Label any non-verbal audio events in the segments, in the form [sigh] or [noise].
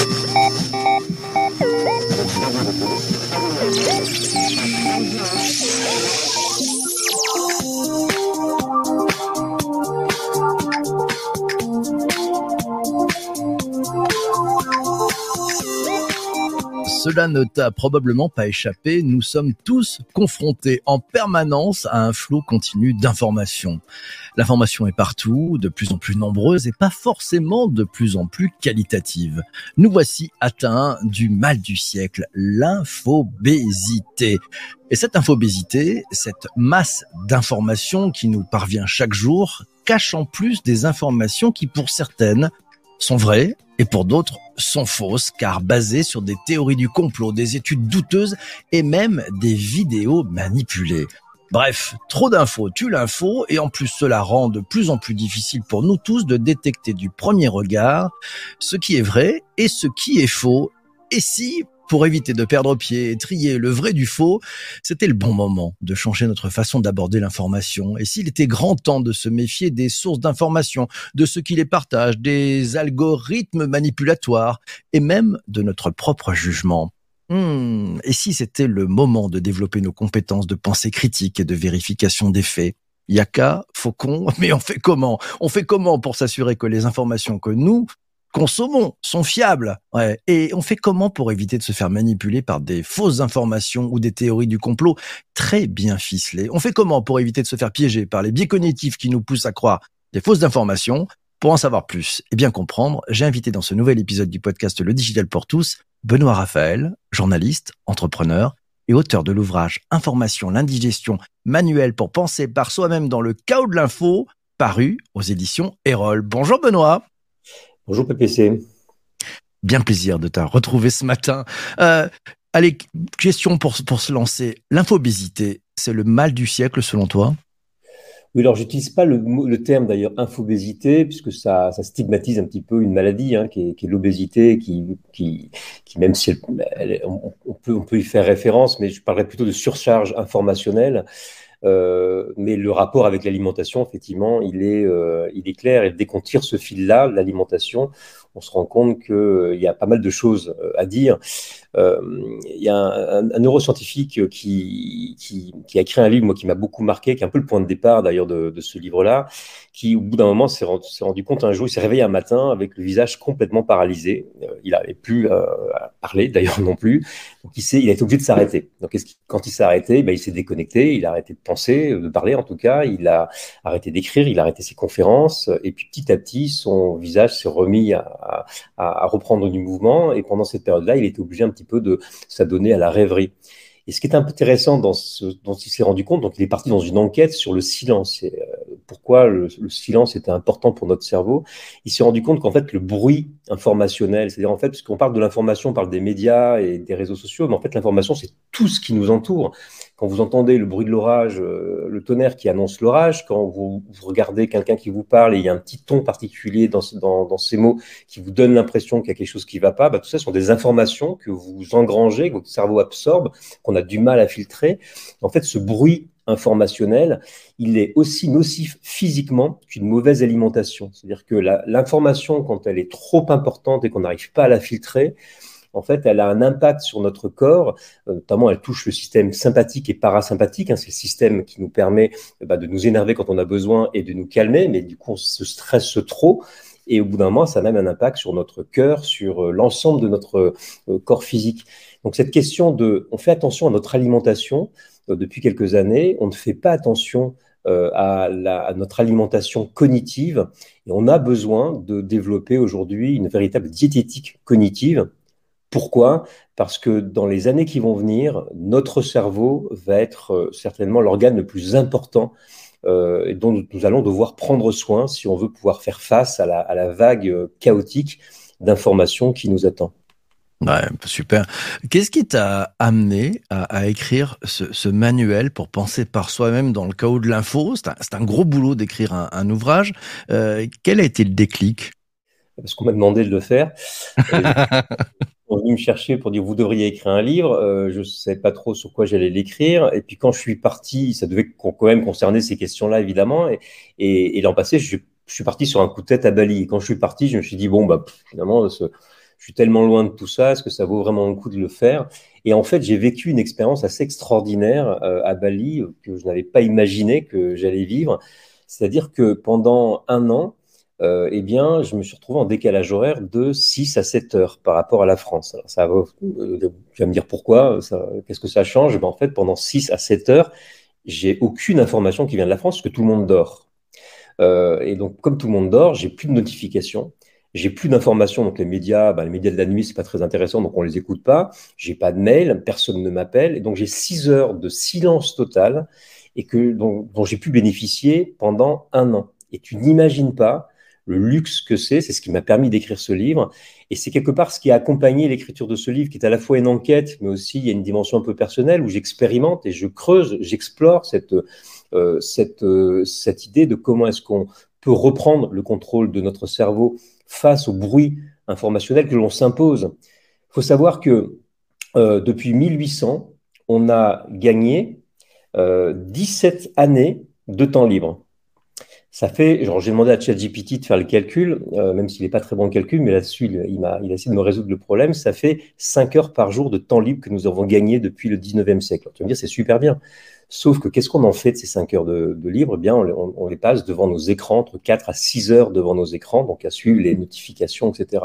Thank you. Cela ne t'a probablement pas échappé, nous sommes tous confrontés en permanence à un flot continu d'informations. L'information est partout, de plus en plus nombreuse et pas forcément de plus en plus qualitative. Nous voici atteints du mal du siècle, l'infobésité. Et cette infobésité, cette masse d'informations qui nous parvient chaque jour, cache en plus des informations qui pour certaines sont vraies et pour d'autres sont fausses car basées sur des théories du complot, des études douteuses et même des vidéos manipulées. Bref, trop d'infos tue l'info et en plus cela rend de plus en plus difficile pour nous tous de détecter du premier regard ce qui est vrai et ce qui est faux. Et si, pour éviter de perdre pied et trier le vrai du faux, c'était le bon moment de changer notre façon d'aborder l'information. Et s'il était grand temps de se méfier des sources d'information, de ceux qui les partagent, des algorithmes manipulatoires et même de notre propre jugement. Hmm, et si c'était le moment de développer nos compétences de pensée critique et de vérification des faits? Yaka, Faucon, [laughs] mais on fait comment? On fait comment pour s'assurer que les informations que nous consommons sont fiables. Ouais. Et on fait comment pour éviter de se faire manipuler par des fausses informations ou des théories du complot très bien ficelées? On fait comment pour éviter de se faire piéger par les biais cognitifs qui nous poussent à croire des fausses informations? Pour en savoir plus et bien comprendre, j'ai invité dans ce nouvel épisode du podcast Le Digital pour tous Benoît Raphaël, journaliste, entrepreneur et auteur de l'ouvrage Information, l'indigestion, manuel pour penser par soi-même dans le chaos de l'info, paru aux éditions Erol. Bonjour Benoît. Bonjour PPC. Bien plaisir de te retrouver ce matin. Euh, allez, question pour, pour se lancer. L'infobésité, c'est le mal du siècle selon toi? Oui, alors j'utilise pas le, le terme d'ailleurs infobésité puisque ça, ça, stigmatise un petit peu une maladie hein, qui est, est l'obésité, qui, qui, qui, même si elle, on, peut, on peut y faire référence, mais je parlerais plutôt de surcharge informationnelle. Euh, mais le rapport avec l'alimentation, effectivement, il est, euh, il est clair. Et dès qu'on tire ce fil-là, l'alimentation, on se rend compte qu'il euh, y a pas mal de choses euh, à dire. Euh, il y a un, neuroscientifique qui, qui, a écrit un livre, moi, qui m'a beaucoup marqué, qui est un peu le point de départ d'ailleurs de, ce livre-là, qui, au bout d'un moment, s'est rendu, compte un jour, il s'est réveillé un matin avec le visage complètement paralysé. il n'avait plus euh, à parler, [laughs] d'ailleurs non plus. Il, il a été obligé de s'arrêter. Quand il s'est arrêté, ben, il s'est déconnecté, il a arrêté de penser, de parler en tout cas, il a arrêté d'écrire, il a arrêté ses conférences, et puis petit à petit, son visage s'est remis à, à, à, reprendre du mouvement. Et pendant cette période-là, il était obligé un petit peu de s'adonner à la rêverie. Et ce qui est intéressant dans ce dont il s'est rendu compte, donc il est parti dans une enquête sur le silence. Euh, pourquoi le, le, silence était important pour notre cerveau Il s'est rendu compte qu'en fait le bruit informationnel, c'est-à-dire en fait, puisqu'on parle de l'information, on parle des médias et des réseaux sociaux, mais en fait l'information c'est tout ce qui nous entoure quand vous entendez le bruit de l'orage, euh, le tonnerre qui annonce l'orage, quand vous, regardez quelqu'un qui vous parle et il y a un petit ton particulier dans ces mots qui vous donne l'impression qu'il y a quelque chose qui ne va pas, bah, tout ça sont des informations que vous engrangez, que votre cerveau absorbe, qu'on a du mal à filtrer. En fait, ce bruit informationnel, il est aussi nocif physiquement qu'une mauvaise alimentation. C'est-à-dire que l'information, quand elle est trop importante et qu'on n'arrive pas à la filtrer, en fait, elle a un impact sur notre corps, euh, notamment elle touche le système sympathique et parasympathique, hein, c'est le système qui nous permet bah, de nous énerver quand on a besoin et de nous calmer, mais du coup on se stresse trop. Et au bout d'un moment, ça a même un impact sur notre cœur, sur euh, l'ensemble de notre euh, corps physique. Donc cette question de, on fait attention à notre alimentation depuis quelques années, on ne fait pas attention à, notre alimentation cognitive. Et on a besoin de développer aujourd'hui une véritable diététique cognitive pourquoi? Parce que dans les années qui vont venir, notre cerveau va être euh, certainement l'organe le plus important euh, et dont nous allons devoir prendre soin si on veut pouvoir faire face à la, à la vague euh, chaotique d'informations qui nous attend. Ouais, super. Qu'est-ce qui t'a amené à, à écrire ce, ce, manuel pour penser par soi-même dans le chaos de l'info? C'est un, un, gros boulot d'écrire un, un, ouvrage. Euh, quel a été le déclic? Parce qu'on m'a demandé de le faire. [laughs] sont venus me chercher pour dire vous devriez écrire un livre. Euh, je ne savais pas trop sur quoi j'allais l'écrire. Et puis quand je suis parti, ça devait quand même concerner ces questions-là évidemment. Et, l'an passé, je, suis parti sur un coup de tête à Bali. Et quand je suis parti, je me suis dit bon bah finalement je suis tellement loin de tout ça, est-ce que ça vaut vraiment le coup de le faire? Et en fait, j'ai vécu une expérience assez extraordinaire euh, à Bali que je n'avais pas imaginé que j'allais vivre. C'est-à-dire que pendant un an, euh, eh bien, je me suis retrouvé en décalage horaire de 6 à 7 heures par rapport à la France. Alors, ça va, euh, tu vas me dire pourquoi, qu'est-ce que ça change? Ben, En fait, pendant 6 à 7 heures, j'ai aucune information qui vient de la France parce que tout le monde dort. Euh, et donc, comme tout le monde dort, j'ai plus de notifications. J'ai plus d'informations, donc les médias, ben, les médias de la nuit, c'est pas très intéressant, donc on les écoute pas. J'ai pas de mail, personne ne m'appelle, et donc j'ai six heures de silence total et que dont j'ai pu bénéficier pendant un an. Et tu n'imagines pas le luxe que c'est, c'est ce qui m'a permis d'écrire ce livre. Et c'est quelque part ce qui a accompagné l'écriture de ce livre, qui est à la fois une enquête, mais aussi il y a une dimension un peu personnelle où j'expérimente et je creuse, j'explore cette, euh, cette, euh, cette idée de comment est-ce qu'on peut reprendre le contrôle de notre cerveau face au bruit informationnel que l'on s'impose. Il faut savoir que euh, depuis 1800, on a gagné 17 années de temps libre. Ça fait, genre, j'ai demandé à ChatGPT de faire le calcul, euh, même s'il n'est pas très bon en calcul, mais là-dessus, il, m'a, il a essayé de me résoudre le problème. Ça fait 5 heures par jour de temps libre que nous avons gagné depuis le 19e siècle. tu vas me dire, c'est super bien. Sauf que qu'est-ce qu'on en fait de ces 5 heures de, libre? Eh bien, on, on, les passe devant nos écrans, entre 4 à 6 heures devant nos écrans, donc à suivre les notifications, etc.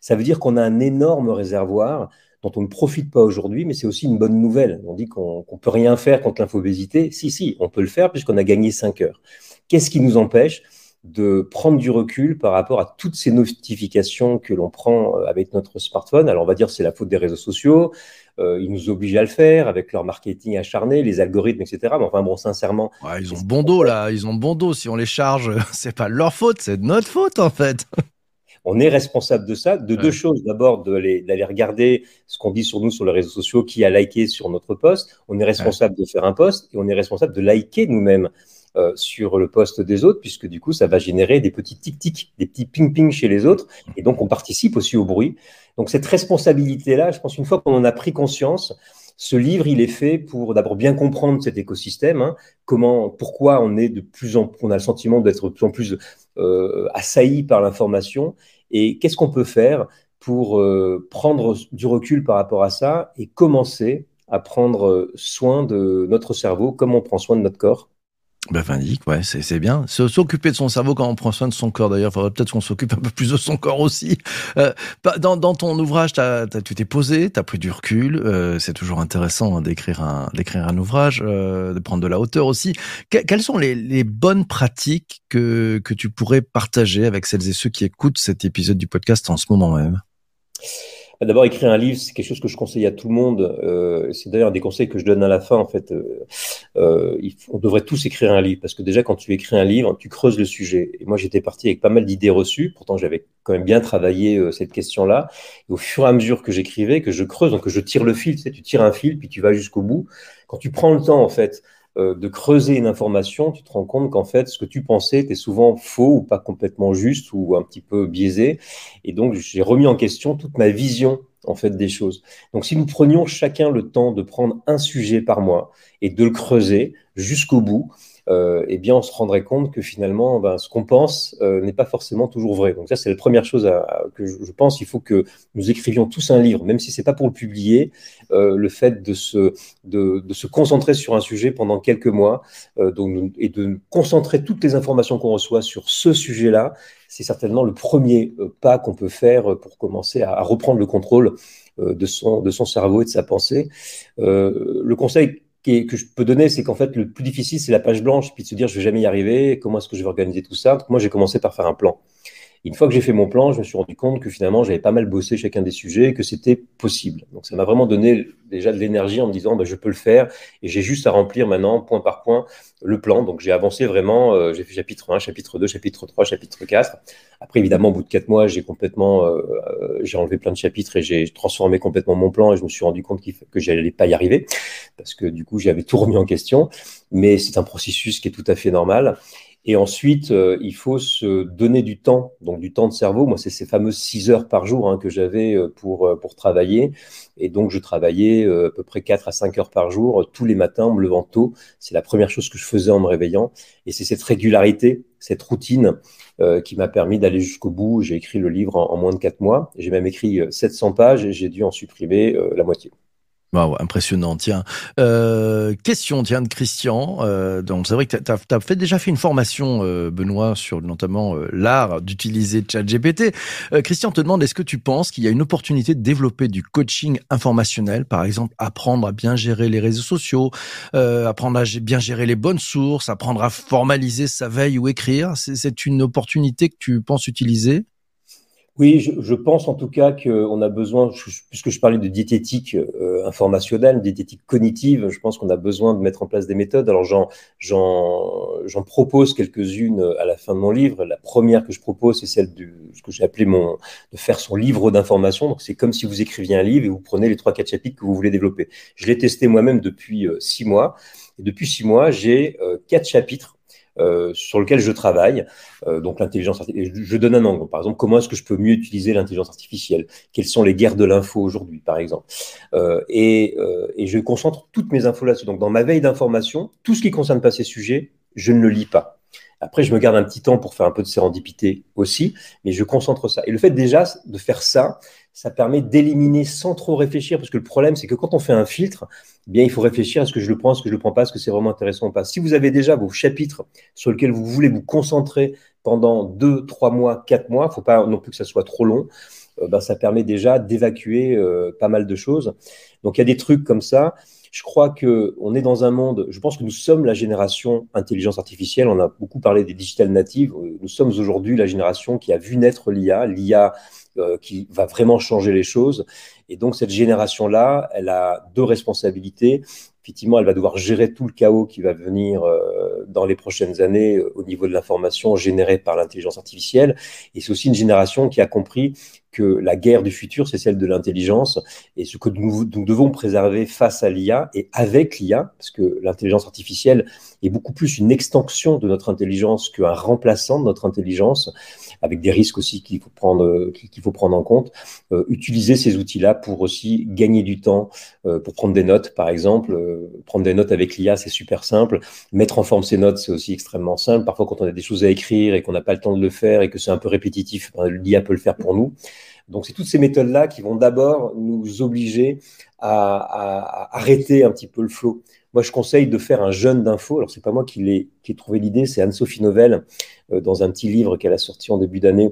Ça veut dire qu'on a un énorme réservoir dont on ne profite pas aujourd'hui, mais c'est aussi une bonne nouvelle. On dit qu'on ne peut rien faire contre l'infobésité. Si, si, on peut le faire puisqu'on a gagné 5 heures. Qu'est-ce qui nous empêche de prendre du recul par rapport à toutes ces notifications que l'on prend euh, avec notre smartphone? Alors on va dire c'est la faute des réseaux sociaux, euh, ils nous obligent à le faire avec leur marketing acharné, les algorithmes, etc. Mais enfin bon, sincèrement, ouais, ils ont bon dos là, ils ont bon dos. Si on les charge, [laughs] c'est pas leur faute, c'est notre faute en fait. On est responsable de ça, de deux choses. D'abord, d'aller regarder ce qu'on dit sur nous sur les réseaux sociaux, qui a liké sur notre poste. On est responsable de faire un post et on est responsable de liker nous-mêmes. Euh, sur le poste des autres, puisque du coup, ça va générer des petits tic-tic, des petits ping-ping chez les autres, et donc on participe aussi au bruit. Donc cette responsabilité-là, je pense une fois qu'on en a pris conscience, ce livre, il est fait pour d'abord bien comprendre cet écosystème, hein, comment, pourquoi on est de plus en, on a le sentiment d'être de plus en plus euh, assailli par l'information, et qu'est-ce qu'on peut faire pour euh, prendre du recul par rapport à ça et commencer à prendre soin de notre cerveau, comme on prend soin de notre corps. Ben, Vindique, ouais, c'est bien. S'occuper de son cerveau quand on prend soin de son corps, d'ailleurs, faudrait peut-être qu'on s'occupe un peu plus de son corps aussi. Euh, dans, dans, ton ouvrage, as, tu t'es posé, tu as pris du recul. Euh, c'est toujours intéressant hein, d'écrire un, un ouvrage, euh, de prendre de la hauteur aussi. quelles sont les, les bonnes pratiques que, que tu pourrais partager avec celles et ceux qui écoutent cet épisode du podcast en ce moment même? D'abord, écrire un livre, c'est quelque chose que je conseille à tout le monde. Euh, c'est d'ailleurs des conseils que je donne à la fin. En fait, euh, euh, on devrait tous écrire un livre parce que déjà, quand tu écris un livre, tu creuses le sujet. Et moi, j'étais parti avec pas mal d'idées reçues. Pourtant, j'avais quand même bien travaillé cette question-là. Au fur et à mesure que j'écrivais, que je creuse, donc que je tire le fil. Tu sais, tu tires un fil, puis tu vas jusqu'au bout. Quand tu prends le temps, en fait, euh, de creuser une information, tu te rends compte qu'en fait, ce que tu pensais était souvent faux ou pas complètement juste ou un petit peu biaisé. Et donc, j'ai remis en question toute ma vision en fait des choses. Donc, si nous prenions chacun le temps de prendre un sujet par mois et de le creuser jusqu'au bout, euh, eh bien, on se rendrait compte que finalement, ben, ce qu'on pense euh, n'est pas forcément toujours vrai. Donc ça, c'est la première chose que je, pense. Il faut que nous écrivions tous un livre, même si c'est pas pour le publier. Euh, le fait de se, de, se concentrer sur un sujet pendant quelques mois donc, et de concentrer toutes les informations qu'on reçoit sur ce sujet-là, c'est certainement le premier pas qu'on peut faire pour commencer à, à reprendre le contrôle de son, de son cerveau et de sa pensée. le conseil que je peux donner, c'est qu'en fait, le plus difficile, c'est la page blanche, puis de se dire, je vais jamais y arriver, comment est-ce que je vais organiser tout ça? moi, j'ai commencé par faire un plan. Une fois que j'ai fait mon plan, je me suis rendu compte que finalement, j'avais pas mal bossé chacun des sujets et que c'était possible. Donc, ça m'a vraiment donné déjà de l'énergie en me disant, bah, je peux le faire et j'ai juste à remplir maintenant, point par point, le plan. Donc, j'ai avancé vraiment, euh, j'ai fait chapitre 1, chapitre 2, chapitre 3, chapitre 4. Après, évidemment, au bout de quatre mois, j'ai complètement, euh, euh, j'ai enlevé plein de chapitres et j'ai transformé complètement mon plan et je me suis rendu compte que j'allais pas y arriver parce que du coup, j'avais tout remis en question. Mais c'est un processus qui est tout à fait normal. Et ensuite, euh, il faut se donner du temps, donc du temps de cerveau. Moi, c'est ces fameuses 6 heures par jour hein, que j'avais euh, pour, euh, pour travailler. Et donc, je travaillais à peu près 4 à 5 heures par jour, tous les matins, en me levant tôt. C'est la première chose que je faisais en me réveillant. Et c'est cette régularité, cette routine qui m'a permis d'aller jusqu'au bout. J'ai écrit le livre en, moins de 4 mois. J'ai même écrit 700 pages et j'ai dû en supprimer la moitié. Wow, impressionnant. Tiens, euh, question tiens de Christian. Euh, donc c'est vrai que tu as, fait déjà fait une formation, euh, Benoît, sur notamment euh, l'art d'utiliser ChatGPT. Euh, Christian te demande est-ce que tu penses qu'il y a une opportunité de développer du coaching informationnel, par exemple apprendre à bien gérer les réseaux sociaux, apprendre à bien gérer les bonnes sources, apprendre à formaliser sa veille ou écrire. C'est une opportunité que tu penses utiliser? Oui, je, je, pense en tout cas qu'on a besoin, puisque je parlais de diététique euh, informationnelle, diététique cognitive, je pense qu'on a besoin de mettre en place des méthodes. Alors j'en propose quelques-unes à la fin de mon livre. La première que je propose, c'est celle de ce que j'ai appelé mon, de faire son livre d'information. Donc c'est comme si vous écriviez un livre et vous prenez les trois quatre chapitres que vous voulez développer. Je l'ai testé moi-même depuis euh, six mois. Et depuis six mois, j'ai euh, quatre chapitres euh, sur lequel je travaille. Euh, donc l'intelligence. Je donne un angle. Par exemple, comment est-ce que je peux mieux utiliser l'intelligence artificielle? Quelles sont les guerres de l'info aujourd'hui, par exemple? Euh, et, et, je concentre toutes mes infos là-dessus. Donc dans ma veille d'information, tout ce qui concerne pas ces sujets, je ne le lis pas. Après, je me garde un petit temps pour faire un peu de sérendipité aussi, mais je concentre ça. Et le fait déjà de faire ça, ça permet d'éliminer sans trop réfléchir, parce que le problème, c'est que quand on fait un filtre, eh bien, il faut réfléchir à ce que je le prends, à ce que je le prends pas, est-ce que c'est vraiment intéressant ou pas. Si vous avez déjà vos chapitres sur lesquels vous voulez vous concentrer pendant deux, trois mois, quatre mois, il faut pas non plus que ça soit trop long, euh, ben, ça permet déjà d'évacuer euh, pas mal de choses. Donc, il y a des trucs comme ça. Je crois que on est dans un monde, je pense que nous sommes la génération intelligence artificielle. On a beaucoup parlé des digital natives. Nous sommes aujourd'hui la génération qui a vu naître l'IA. L'IA euh, qui va vraiment changer les choses. Et donc cette génération-là, elle a deux responsabilités. Effectivement, elle va devoir gérer tout le chaos qui va venir euh, dans les prochaines années euh, au niveau de l'information générée par l'intelligence artificielle. Et c'est aussi une génération qui a compris que la guerre du futur, c'est celle de l'intelligence. Et ce que nous, devons préserver face à l'IA et avec l'IA, parce que l'intelligence artificielle est beaucoup plus une extension de notre intelligence qu'un remplaçant de notre intelligence avec des risques aussi qu'il faut prendre qu'il faut prendre en compte. Euh, utiliser ces outils-là pour aussi gagner du temps, pour prendre des notes, par exemple. Prendre des notes avec l'IA, c'est super simple. Mettre en forme ses notes, c'est aussi extrêmement simple. Parfois, quand on a des choses à écrire et qu'on n'a pas le temps de le faire et que c'est un peu répétitif, ben, l'IA peut le faire pour nous. Donc, c'est toutes ces méthodes-là qui vont d'abord nous obliger à, arrêter un petit peu le flot. Moi, je conseille de faire un jeûne d'infos. Alors, c'est pas moi qui ai trouvé l'idée, c'est Anne-Sophie Novelle euh, dans un petit livre qu'elle a sorti en début d'année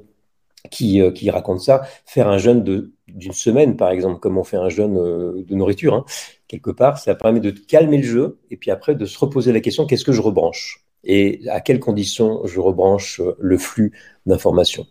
qui, euh, qui, raconte ça. Faire un jeûne d'une semaine, par exemple, comme on fait un jeûne euh, de nourriture, hein, quelque part, ça permet de calmer le jeu et puis après de se reposer la question qu'est-ce que je rebranche? Et à quelles conditions je rebranche le flux d'informations?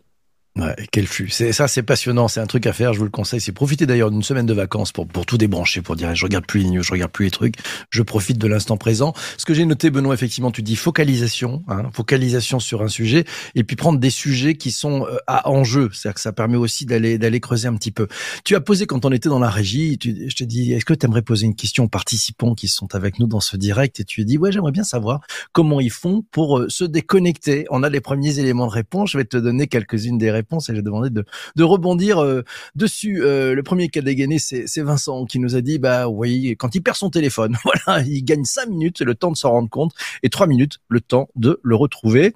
Ouais, quel flux. C'est ça, c'est passionnant. C'est un truc à faire. Je vous le conseille. C'est profiter d'ailleurs d'une semaine de vacances pour pour tout débrancher, pour dire je regarde plus les news, je regarde plus les trucs. Je profite de l'instant présent. Ce que j'ai noté, Benoît, effectivement, tu dis focalisation, hein, focalisation sur un sujet, et puis prendre des sujets qui sont euh, à enjeu. C'est-à-dire que ça permet aussi d'aller d'aller creuser un petit peu. Tu as posé quand on était dans la régie. Tu, je t'ai dit, est-ce que tu aimerais poser une question aux participants qui sont avec nous dans ce direct Et tu as dit, ouais, j'aimerais bien savoir comment ils font pour euh, se déconnecter? On a les premiers éléments de réponse. Je vais te donner quelques-unes des réponses réponse et j'ai demandé de, de rebondir euh, dessus. Euh, le premier qui a dégainé, c'est Vincent qui nous a dit, bah oui, quand il perd son téléphone, [laughs] voilà, il gagne cinq minutes, le temps de s'en rendre compte, et trois minutes, le temps de le retrouver.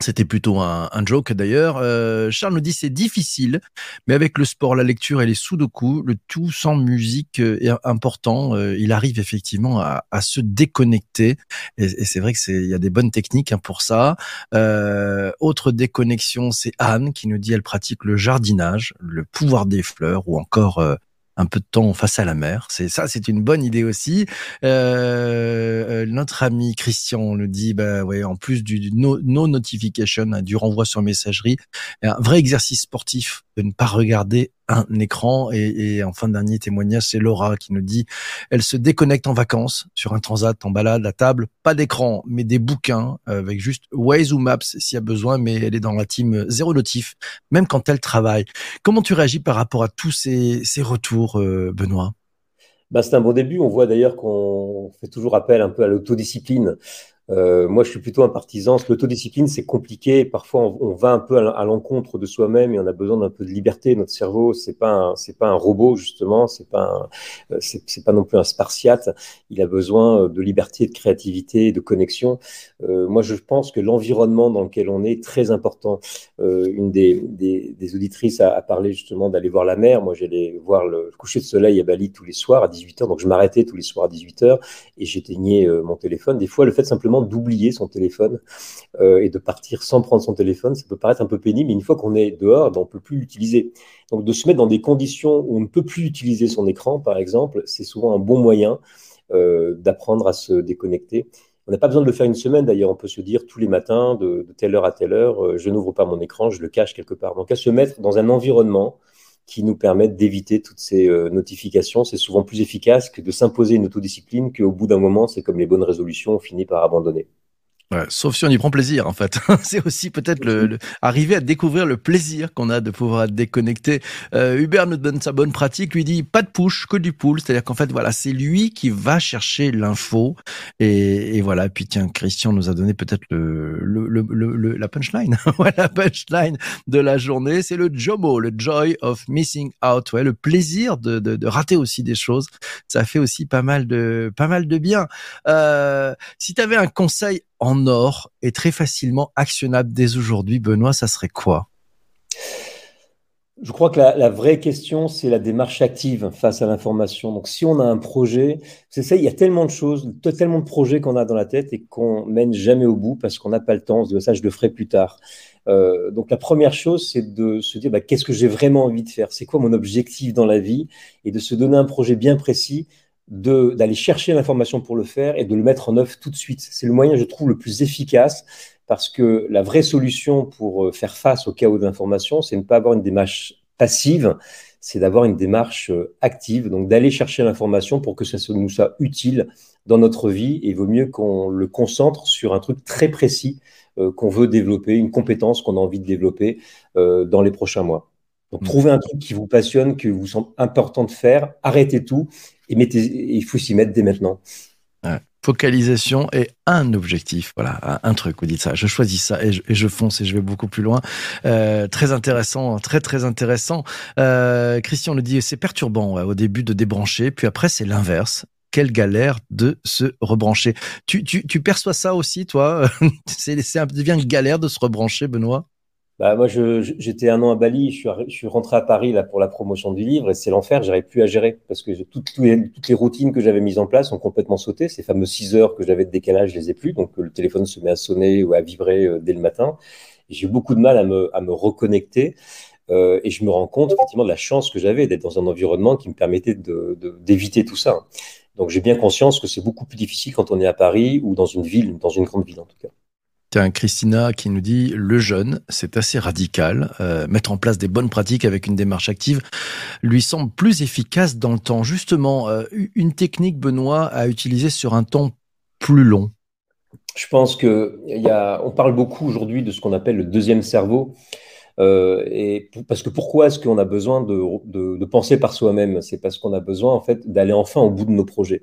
C'était plutôt un, un joke d'ailleurs. Euh, Charles nous dit c'est difficile, mais avec le sport, la lecture et les sudoku, le tout sans musique euh, est important. Euh, il arrive effectivement à, à se déconnecter. Et, c'est vrai que c'est il y a des bonnes techniques hein, pour ça. Euh, autre déconnexion, c'est Anne qui nous dit elle pratique le jardinage, le pouvoir des fleurs ou encore euh, un peu de temps face à la mer. C'est ça, c'est une bonne idée aussi. Euh, euh notre ami Christian le dit, bah ouais, en plus du no, notification, hein, du renvoi sur messagerie, un vrai exercice sportif de ne pas regarder un écran. Et, et en fin de dernier témoignage, c'est Laura qui nous dit, elle se déconnecte en vacances sur un transat, en balade, à table, pas d'écran, mais des bouquins avec juste Waze ou Maps s'il y a besoin, mais elle est dans la team zéro notif, même quand elle travaille. Comment tu réagis par rapport à tous ces, ces retours, euh, Benoît? Bah, c'est un bon début. On voit d'ailleurs qu'on fait toujours appel un peu à l'autodiscipline Euh, moi, je suis plutôt un partisan. L'autodiscipline, c'est compliqué. Parfois, on, va un peu à l'encontre de soi-même et on a besoin d'un peu de liberté. Notre cerveau, c'est pas c'est pas un robot justement. C'est pas euh, c'est pas non plus un spartiate. Il a besoin euh, de liberté, de créativité, de connexion. Moi, je pense que l'environnement dans lequel on est est très important. Une des, des, auditrices a, a parlé justement d'aller voir la mer. Moi, j'allais voir le coucher de soleil à Bali tous les soirs à 18h. Donc, je m'arrêtais tous les soirs à 18h et j'éteignais mon téléphone. Des fois, le fait simplement d'oublier son téléphone euh, et de partir sans prendre son téléphone, ça peut paraître un peu pénible, mais une fois qu'on est dehors, ben, on peut plus l'utiliser. Donc de se mettre dans des conditions où on ne peut plus utiliser son écran, par exemple, c'est souvent un bon moyen euh, d'apprendre à se déconnecter. On n'a pas besoin de le faire une semaine, d'ailleurs, on peut se dire tous les matins, de, telle heure à telle heure, euh, je n'ouvre pas mon écran, je le cache quelque part. Donc à se mettre dans un environnement qui nous permettent d'éviter toutes ces notifications. C'est souvent plus efficace que de s'imposer une autodiscipline qu'au bout d'un moment, c'est comme les bonnes résolutions, on finit par abandonner. Ouais, sauf si on y prend plaisir en fait. [laughs] c'est aussi peut-être le, arriver à découvrir le plaisir qu'on a de pouvoir être déconnecté. Euh, Hubert nous donne sa bonne pratique, lui dit pas de push, que du pull, c'est-à-dire qu'en fait voilà, c'est lui qui va chercher l'info et, et, voilà. Puis tiens, Christian nous a donné peut-être le, le, le, la punchline, [laughs] la punchline de la journée, c'est le JOMO, le joy of missing out, ouais, le plaisir de, de, de, rater aussi des choses. Ça fait aussi pas mal de pas mal de bien. Euh, si tu avais un conseil en or et très facilement actionnable dès aujourd'hui, Benoît, ça serait quoi? Je crois que la, vraie question, c'est la démarche active face à l'information. Donc, si on a un projet, c'est ça, il y a tellement de choses, tellement de projets qu'on a dans la tête et qu'on mène jamais au bout parce qu'on n'a pas le temps. Dit, ça, je le ferai plus tard. Euh, donc, la première chose, c'est de se dire, bah, qu'est-ce que j'ai vraiment envie de faire? C'est quoi mon objectif dans la vie? Et de se donner un projet bien précis d'aller chercher l'information pour le faire et de le mettre en œuvre tout de suite. C'est le moyen, je trouve, le plus efficace parce que la vraie solution pour euh, faire face au chaos d'information, c'est ne pas avoir une démarche passive, c'est d'avoir une démarche euh, active, donc d'aller chercher l'information pour que ça nous soit utile dans notre vie et il vaut mieux qu'on le concentre sur un truc très précis euh, qu'on veut développer, une compétence qu'on a envie de développer dans les prochains mois. Donc, mmh. trouvez un truc qui vous passionne, qui vous semble important de faire, arrêtez tout et mettez, il faut s'y mettre dès maintenant. Focalisation et un objectif, voilà, un truc. Vous dites ça, je choisis ça et je, fonce et je vais beaucoup plus loin. Euh, très intéressant, très très intéressant. Euh, Christian le dit, c'est perturbant au début de débrancher, puis après c'est l'inverse quelle galère de se rebrancher. Tu, tu, tu perçois ça aussi, toi? [laughs] C'est devient une galère de se rebrancher, Benoît? Bah, moi, j'étais un an à Bali, je suis, je suis, rentré à Paris là pour la promotion du livre et c'est l'enfer, j'arrive plus à gérer parce que toutes, toutes les routines que j'avais mises en place ont complètement sauté. Ces fameuses 6 heures que j'avais de décalage, je les ai plus, donc le téléphone se met à sonner ou à vibrer euh, dès le matin. J'ai beaucoup de mal à me, à me reconnecter euh, et je me rends compte effectivement de la chance que j'avais d'être dans un environnement qui me permettait d'éviter de, tout ça. Donc j'ai bien conscience que c'est beaucoup plus difficile quand on est à Paris ou dans une ville, dans une grande ville en tout cas. Tiens, Christina qui nous dit le jeune, c'est assez radical. Euh, mettre en place des bonnes pratiques avec une démarche active lui semble plus efficace dans le temps. Justement, euh, une technique, Benoît, à utiliser sur un temps plus long. Je pense que y a, on parle beaucoup aujourd'hui de ce qu'on appelle le deuxième cerveau. Euh, et parce que pourquoi est-ce qu'on a besoin de, de, de penser par soi-même? C'est parce qu'on a besoin en fait d'aller enfin au bout de nos projets.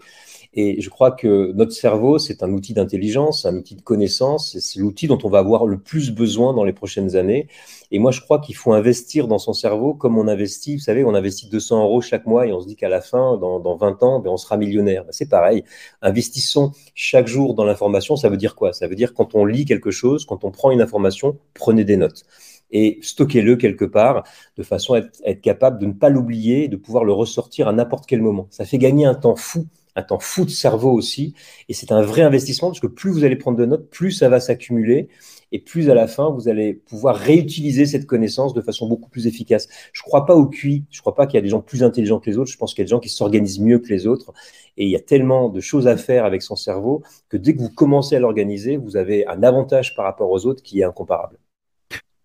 Et je crois que notre cerveau, c'est un outil d'intelligence, un outil de connaissance, c'est l'outil dont on va avoir le plus besoin dans les prochaines années. Et moi, je crois qu'il faut investir dans son cerveau comme on investit, vous savez, on investit 200 euros chaque mois et on se dit qu'à la fin, dans, dans 20 ans, ben, on sera millionnaire. Ben, c'est pareil. Investissons chaque jour dans l'information. Ça veut dire quoi? Ça veut dire quand on lit quelque chose, quand on prend une information, prenez des notes et stockez-le quelque part de façon à être, capable de ne pas l'oublier, de pouvoir le ressortir à n'importe quel moment. Ça fait gagner un temps fou un temps fou de cerveau aussi. Et c'est un vrai investissement parce que plus vous allez prendre de notes, plus ça va s'accumuler et plus à la fin, vous allez pouvoir réutiliser cette connaissance de façon beaucoup plus efficace. Je ne crois pas au QI, je ne crois pas qu'il y a des gens plus intelligents que les autres, je pense qu'il y a des gens qui s'organisent mieux que les autres. Et il y a tellement de choses à faire avec son cerveau que dès que vous commencez à l'organiser, vous avez un avantage par rapport aux autres qui est incomparable.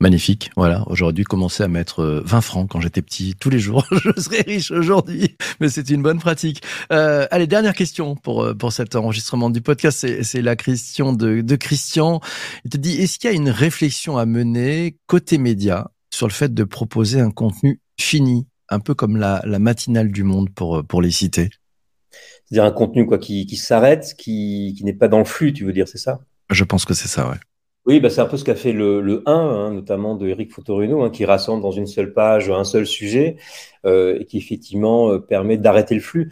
Magnifique, voilà. Aujourd'hui, commencer à mettre 20 euh, francs quand j'étais petit tous les jours. [laughs] je serais riche aujourd'hui, mais c'est une bonne pratique. Euh, allez, dernière question pour euh, pour cet enregistrement du podcast. C'est la question de, de Christian. Il te dit est-ce qu'il y a une réflexion à mener côté média sur le fait de proposer un contenu fini, un peu comme la, la matinale du Monde pour pour les citer? C'est-à-dire un contenu quoi, qui, qui s'arrête, qui, qui n'est pas dans le flux, tu veux dire, c'est ça? Je pense que c'est ça, ouais. Oui, bah c'est un peu ce qu'a fait le, le 1, hein, notamment de Eric Fotorino, hein, qui rassemble dans une seule page un seul sujet euh, et qui effectivement euh, permet d'arrêter le flux.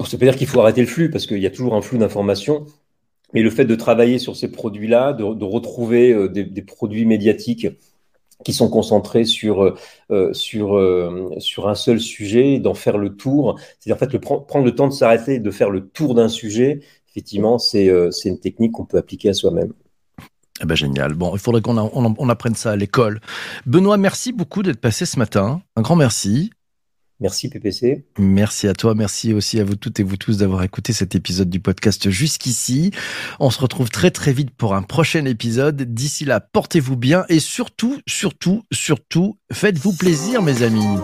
Ça veut pas dire qu'il faut arrêter le flux parce qu'il y a toujours un flux d'informations, mais le fait de travailler sur ces produits-là, de, retrouver euh, des, produits médiatiques qui sont concentrés sur, un seul sujet, d'en faire le tour. C'est-à-dire en fait le, prendre le temps de s'arrêter, de faire le tour d'un sujet. Effectivement, c'est une technique qu'on peut appliquer à soi-même. Eh ben génial. Bon, il faudrait qu'on on, on apprenne ça à l'école. Benoît, merci beaucoup d'être passé ce matin. Un grand merci. Merci PPC. Merci à toi, merci aussi à vous toutes et vous tous d'avoir écouté cet épisode du podcast jusqu'ici. On se retrouve très très vite pour un prochain épisode. D'ici là, portez-vous bien et surtout, surtout, surtout, faites-vous plaisir mes amis.